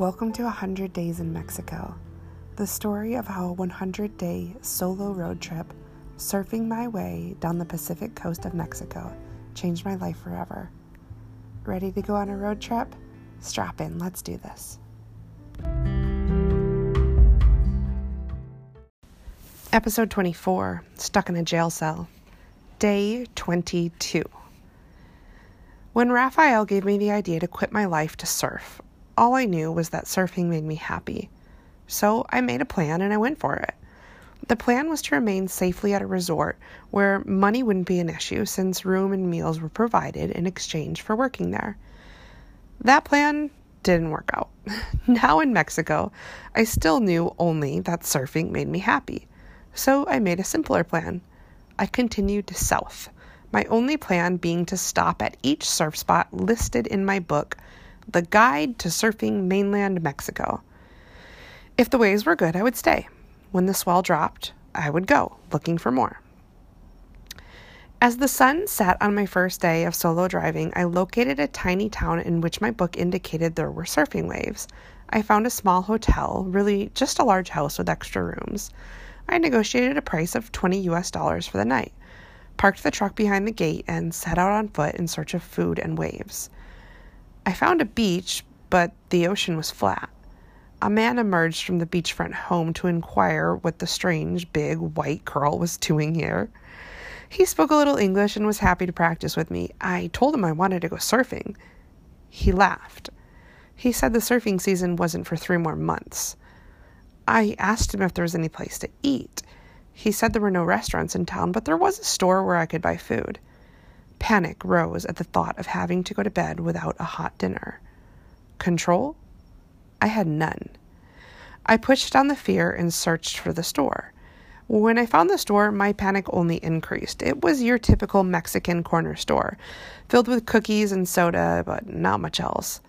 Welcome to 100 Days in Mexico, the story of how a 100 day solo road trip surfing my way down the Pacific coast of Mexico changed my life forever. Ready to go on a road trip? Strap in, let's do this. Episode 24 Stuck in a Jail Cell. Day 22. When Raphael gave me the idea to quit my life to surf, all I knew was that surfing made me happy. So I made a plan and I went for it. The plan was to remain safely at a resort where money wouldn't be an issue since room and meals were provided in exchange for working there. That plan didn't work out. now in Mexico, I still knew only that surfing made me happy. So I made a simpler plan. I continued south, my only plan being to stop at each surf spot listed in my book, The Guide to Surfing Mainland Mexico. If the waves were good, I would stay. When the swell dropped, I would go, looking for more. As the sun set on my first day of solo driving, I located a tiny town in which my book indicated there were surfing waves. I found a small hotel, really just a large house with extra rooms. I negotiated a price of 20 US dollars for the night, parked the truck behind the gate, and set out on foot in search of food and waves. I found a beach, but the ocean was flat. A man emerged from the beachfront home to inquire what the strange, big, white girl was doing here. He spoke a little English and was happy to practice with me. I told him I wanted to go surfing. He laughed. He said the surfing season wasn't for three more months. I asked him if there was any place to eat. He said there were no restaurants in town, but there was a store where I could buy food. Panic rose at the thought of having to go to bed without a hot dinner. Control? I had none. I pushed down the fear and searched for the store. When I found the store, my panic only increased. It was your typical Mexican corner store, filled with cookies and soda, but not much else.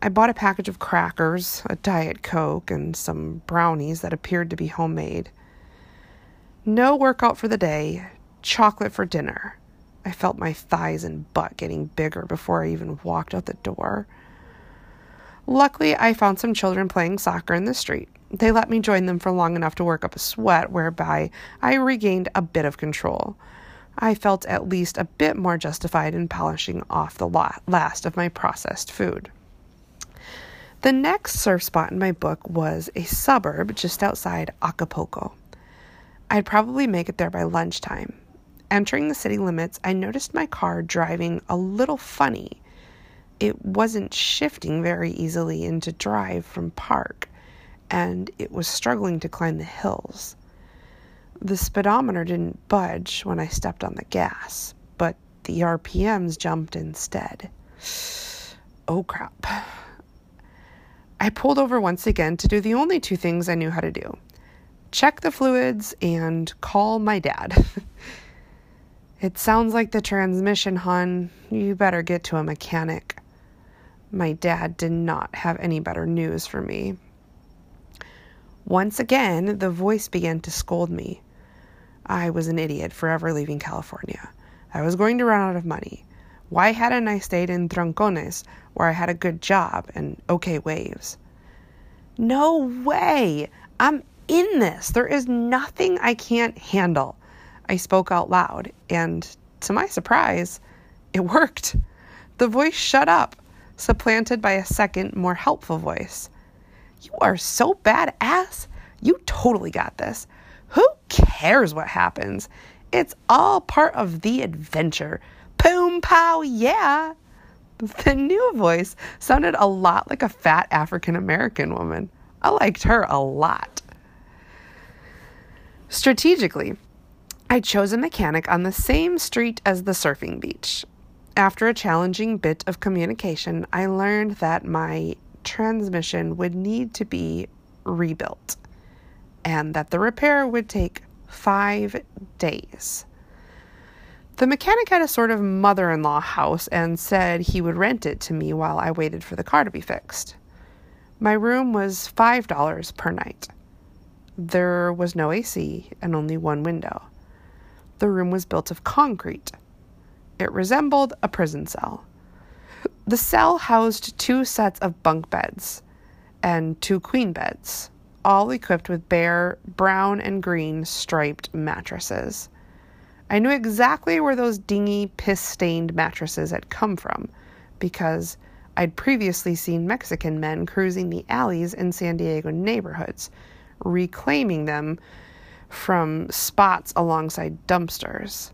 I bought a package of crackers, a Diet Coke, and some brownies that appeared to be homemade. No workout for the day, chocolate for dinner. I felt my thighs and butt getting bigger before I even walked out the door. Luckily, I found some children playing soccer in the street. They let me join them for long enough to work up a sweat, whereby I regained a bit of control. I felt at least a bit more justified in polishing off the last of my processed food. The next surf spot in my book was a suburb just outside Acapulco. I'd probably make it there by lunchtime. Entering the city limits, I noticed my car driving a little funny. It wasn't shifting very easily into drive from park, and it was struggling to climb the hills. The speedometer didn't budge when I stepped on the gas, but the RPMs jumped instead. Oh crap. I pulled over once again to do the only two things I knew how to do check the fluids and call my dad. it sounds like the transmission, hon. You better get to a mechanic. My dad did not have any better news for me. Once again, the voice began to scold me. I was an idiot for ever leaving California. I was going to run out of money. Why hadn't I stayed in Troncones, where I had a good job and okay waves? No way! I'm in this. There is nothing I can't handle. I spoke out loud, and to my surprise, it worked. The voice shut up, supplanted by a second, more helpful voice. You are so badass. You totally got this. Who cares what happens? It's all part of the adventure. Boom, pow, yeah. The new voice sounded a lot like a fat African American woman. I liked her a lot. Strategically, I chose a mechanic on the same street as the surfing beach. After a challenging bit of communication, I learned that my transmission would need to be rebuilt and that the repair would take five days. The mechanic had a sort of mother in law house and said he would rent it to me while I waited for the car to be fixed. My room was $5 per night. There was no AC and only one window. The room was built of concrete. It resembled a prison cell. The cell housed two sets of bunk beds. and two queen beds, all equipped with bare brown and green striped mattresses. I knew exactly where those dingy, piss stained mattresses had come from because I'd previously seen Mexican men cruising the alleys in San Diego neighborhoods, reclaiming them from spots alongside dumpsters.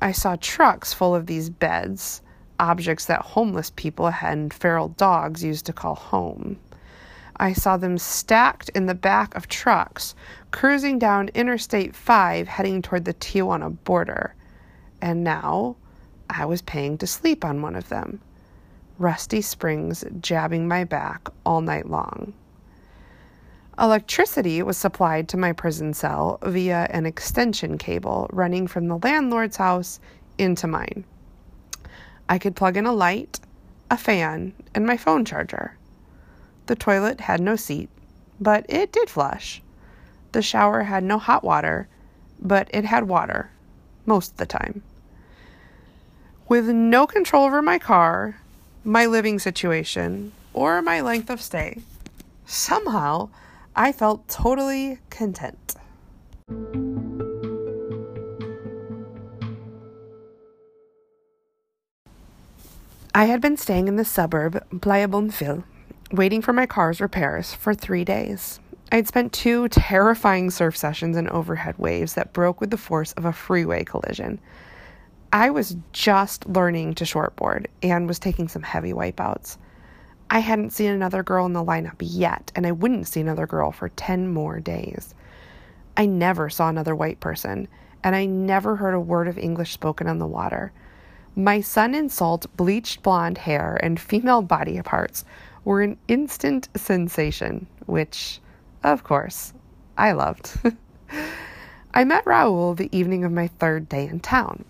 I saw trucks full of these beds, objects that homeless people and feral dogs used to call home. I saw them stacked in the back of trucks, cruising down Interstate 5 heading toward the Tijuana border. And now I was paying to sleep on one of them. Rusty springs jabbing my back all night long. Electricity was supplied to my prison cell via an extension cable running from the landlord's house into mine. I could plug in a light, a fan, and my phone charger. The toilet had no seat, but it did flush. The shower had no hot water, but it had water most of the time. With no control over my car, my living situation, or my length of stay, somehow I felt totally content. I had been staying in the suburb Playa Bonfil, waiting for my car's repairs for three days. I had spent two terrifying surf sessions in overhead waves that broke with the force of a freeway collision. I was just learning to shortboard and was taking some heavy wipeouts. I hadn't seen another girl in the lineup yet, and I wouldn't see another girl for 10 more days. I never saw another white person, and I never heard a word of English spoken on the water. My sun and salt, bleached blonde hair, and female body parts were an instant sensation, which, of course, I loved. I met Raul the evening of my third day in town.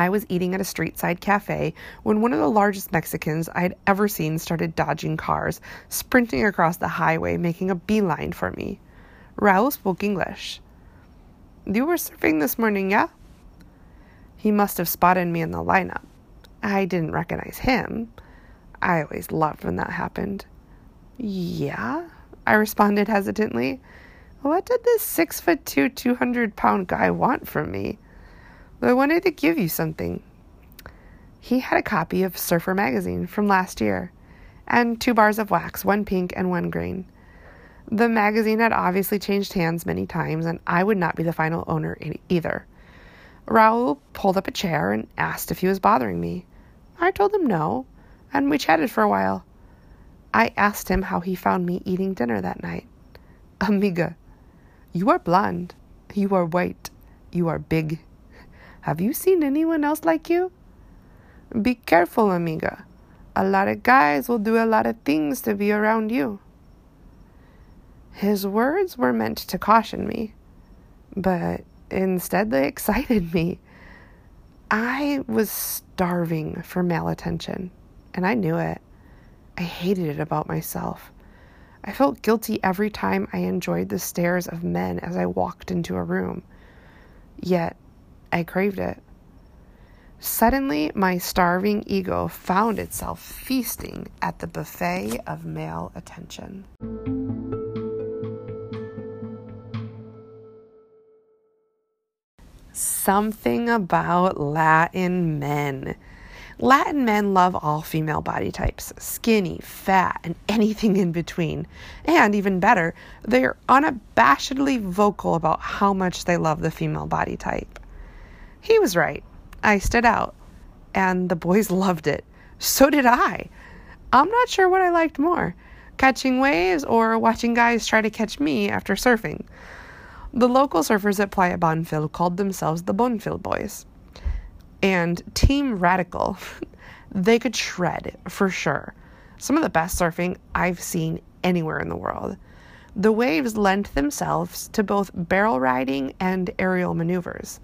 I was eating at a street side cafe when one of the largest Mexicans I had ever seen started dodging cars, sprinting across the highway, making a beeline for me. Raul spoke English. You were surfing this morning, yeah? He must have spotted me in the lineup. I didn't recognize him. I always loved when that happened. Yeah, I responded hesitantly. What did this six foot two, 200 pound guy want from me? I wanted to give you something. He had a copy of Surfer magazine from last year, and two bars of wax, one pink and one green. The magazine had obviously changed hands many times, and I would not be the final owner either. Raul pulled up a chair and asked if he was bothering me. I told him no, and we chatted for a while. I asked him how he found me eating dinner that night. Amiga, you are blonde, you are white, you are big, have you seen anyone else like you? Be careful, amiga. A lot of guys will do a lot of things to be around you. His words were meant to caution me, but instead they excited me. I was starving for male attention, and I knew it. I hated it about myself. I felt guilty every time I enjoyed the stares of men as I walked into a room. Yet I craved it. Suddenly, my starving ego found itself feasting at the buffet of male attention. Something about Latin men. Latin men love all female body types skinny, fat, and anything in between. And even better, they're unabashedly vocal about how much they love the female body type. He was right. I stood out, and the boys loved it. So did I. I'm not sure what I liked more catching waves or watching guys try to catch me after surfing. The local surfers at Playa Bonfil called themselves the Bonfil Boys. And Team Radical, they could shred for sure. Some of the best surfing I've seen anywhere in the world. The waves lent themselves to both barrel riding and aerial maneuvers.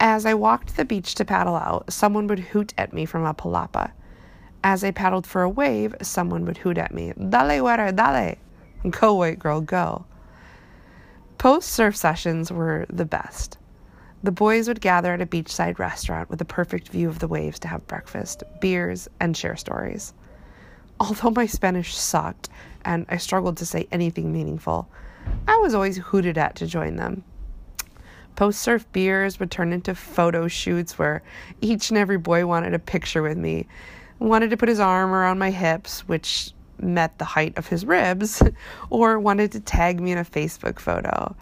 As I walked the beach to paddle out, someone would hoot at me from a palapa. As I paddled for a wave, someone would hoot at me, Dale, güera, dale! Go, white girl, go. Post surf sessions were the best. The boys would gather at a beachside restaurant with a perfect view of the waves to have breakfast, beers, and share stories. Although my Spanish sucked and I struggled to say anything meaningful, I was always hooted at to join them. Post surf beers would turn into photo shoots where each and every boy wanted a picture with me, wanted to put his arm around my hips, which met the height of his ribs, or wanted to tag me in a Facebook photo.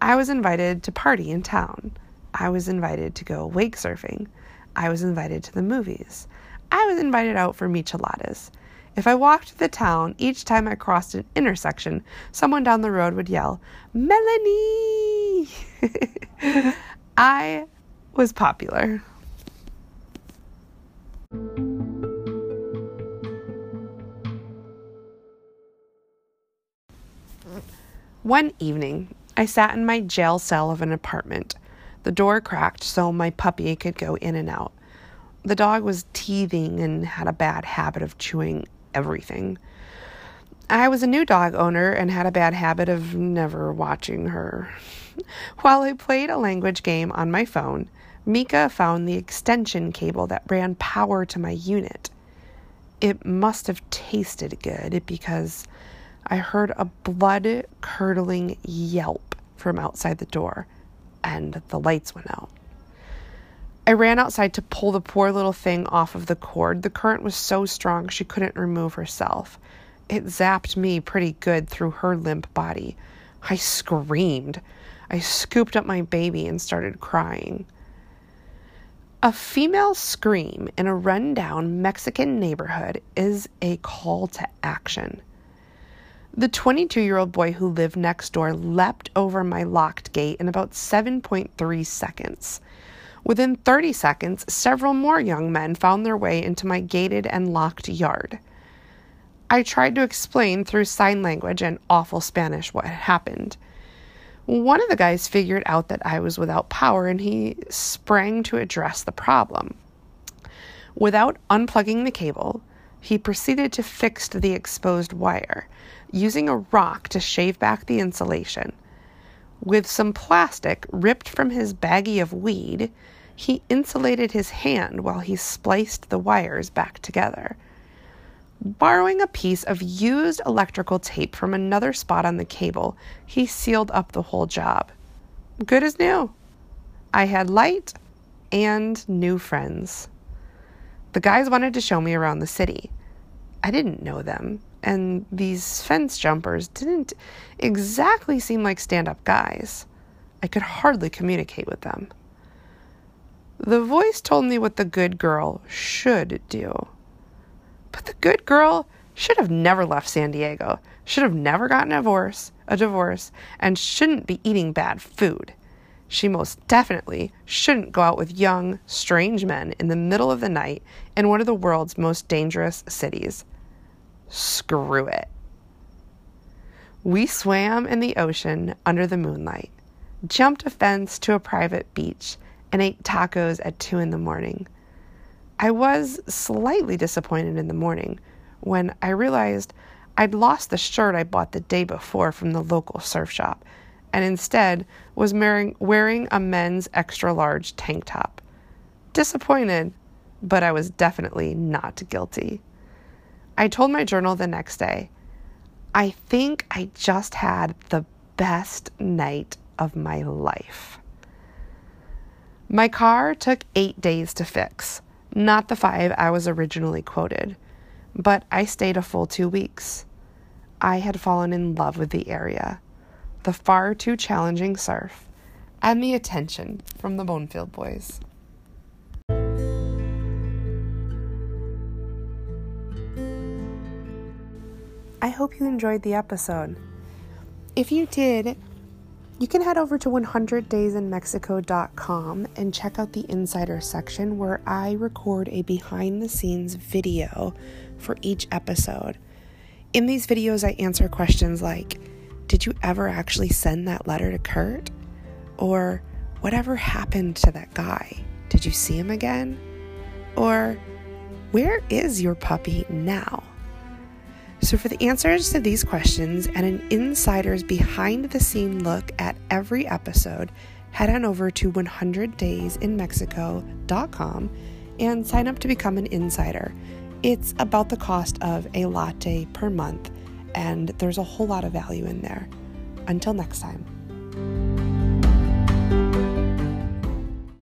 I was invited to party in town. I was invited to go wake surfing. I was invited to the movies. I was invited out for micheladas. If I walked the town, each time I crossed an intersection, someone down the road would yell, Melanie! I was popular. One evening, I sat in my jail cell of an apartment. The door cracked so my puppy could go in and out. The dog was teething and had a bad habit of chewing everything. I was a new dog owner and had a bad habit of never watching her. While I played a language game on my phone, Mika found the extension cable that ran power to my unit. It must have tasted good because I heard a blood curdling yelp from outside the door and the lights went out. I ran outside to pull the poor little thing off of the cord. The current was so strong she couldn't remove herself. It zapped me pretty good through her limp body. I screamed. I scooped up my baby and started crying. A female scream in a rundown Mexican neighborhood is a call to action. The 22 year old boy who lived next door leapt over my locked gate in about 7.3 seconds. Within 30 seconds, several more young men found their way into my gated and locked yard. I tried to explain through sign language and awful Spanish what had happened. One of the guys figured out that I was without power and he sprang to address the problem. Without unplugging the cable, he proceeded to fix the exposed wire, using a rock to shave back the insulation. With some plastic ripped from his baggie of weed, he insulated his hand while he spliced the wires back together. Borrowing a piece of used electrical tape from another spot on the cable, he sealed up the whole job. Good as new. I had light and new friends. The guys wanted to show me around the city. I didn't know them, and these fence jumpers didn't exactly seem like stand up guys. I could hardly communicate with them. The voice told me what the good girl should do. But the good girl should have never left San Diego, should have never gotten a divorce, a divorce, and shouldn't be eating bad food. She most definitely shouldn't go out with young, strange men in the middle of the night in one of the world's most dangerous cities screw it. We swam in the ocean under the moonlight, jumped a fence to a private beach, and ate tacos at 2 in the morning. I was slightly disappointed in the morning when I realized I'd lost the shirt I bought the day before from the local surf shop and instead was wearing, a men's extra large tank top. Disappointed, but I was definitely not guilty. I told my journal the next day, I think I just had the best night of my life. My car took eight days to fix, not the five I was originally quoted, but I stayed a full two weeks. I had fallen in love with the area, the far too challenging surf, and the attention from the Bonfil boys. I hope you enjoyed the episode. If you did, you can head over to 100daysinmexico.com and check out the insider section where I record a behind the scenes video for each episode. In these videos, I answer questions like Did you ever actually send that letter to Kurt? Or whatever happened to that guy? Did you see him again? Or where is your puppy now? So, for the answers to these questions and an insider's behind the scene look at every episode, head on over to 100daysinmexico.com and sign up to become an insider. It's about the cost of a latte per month, and there's a whole lot of value in there. Until next time.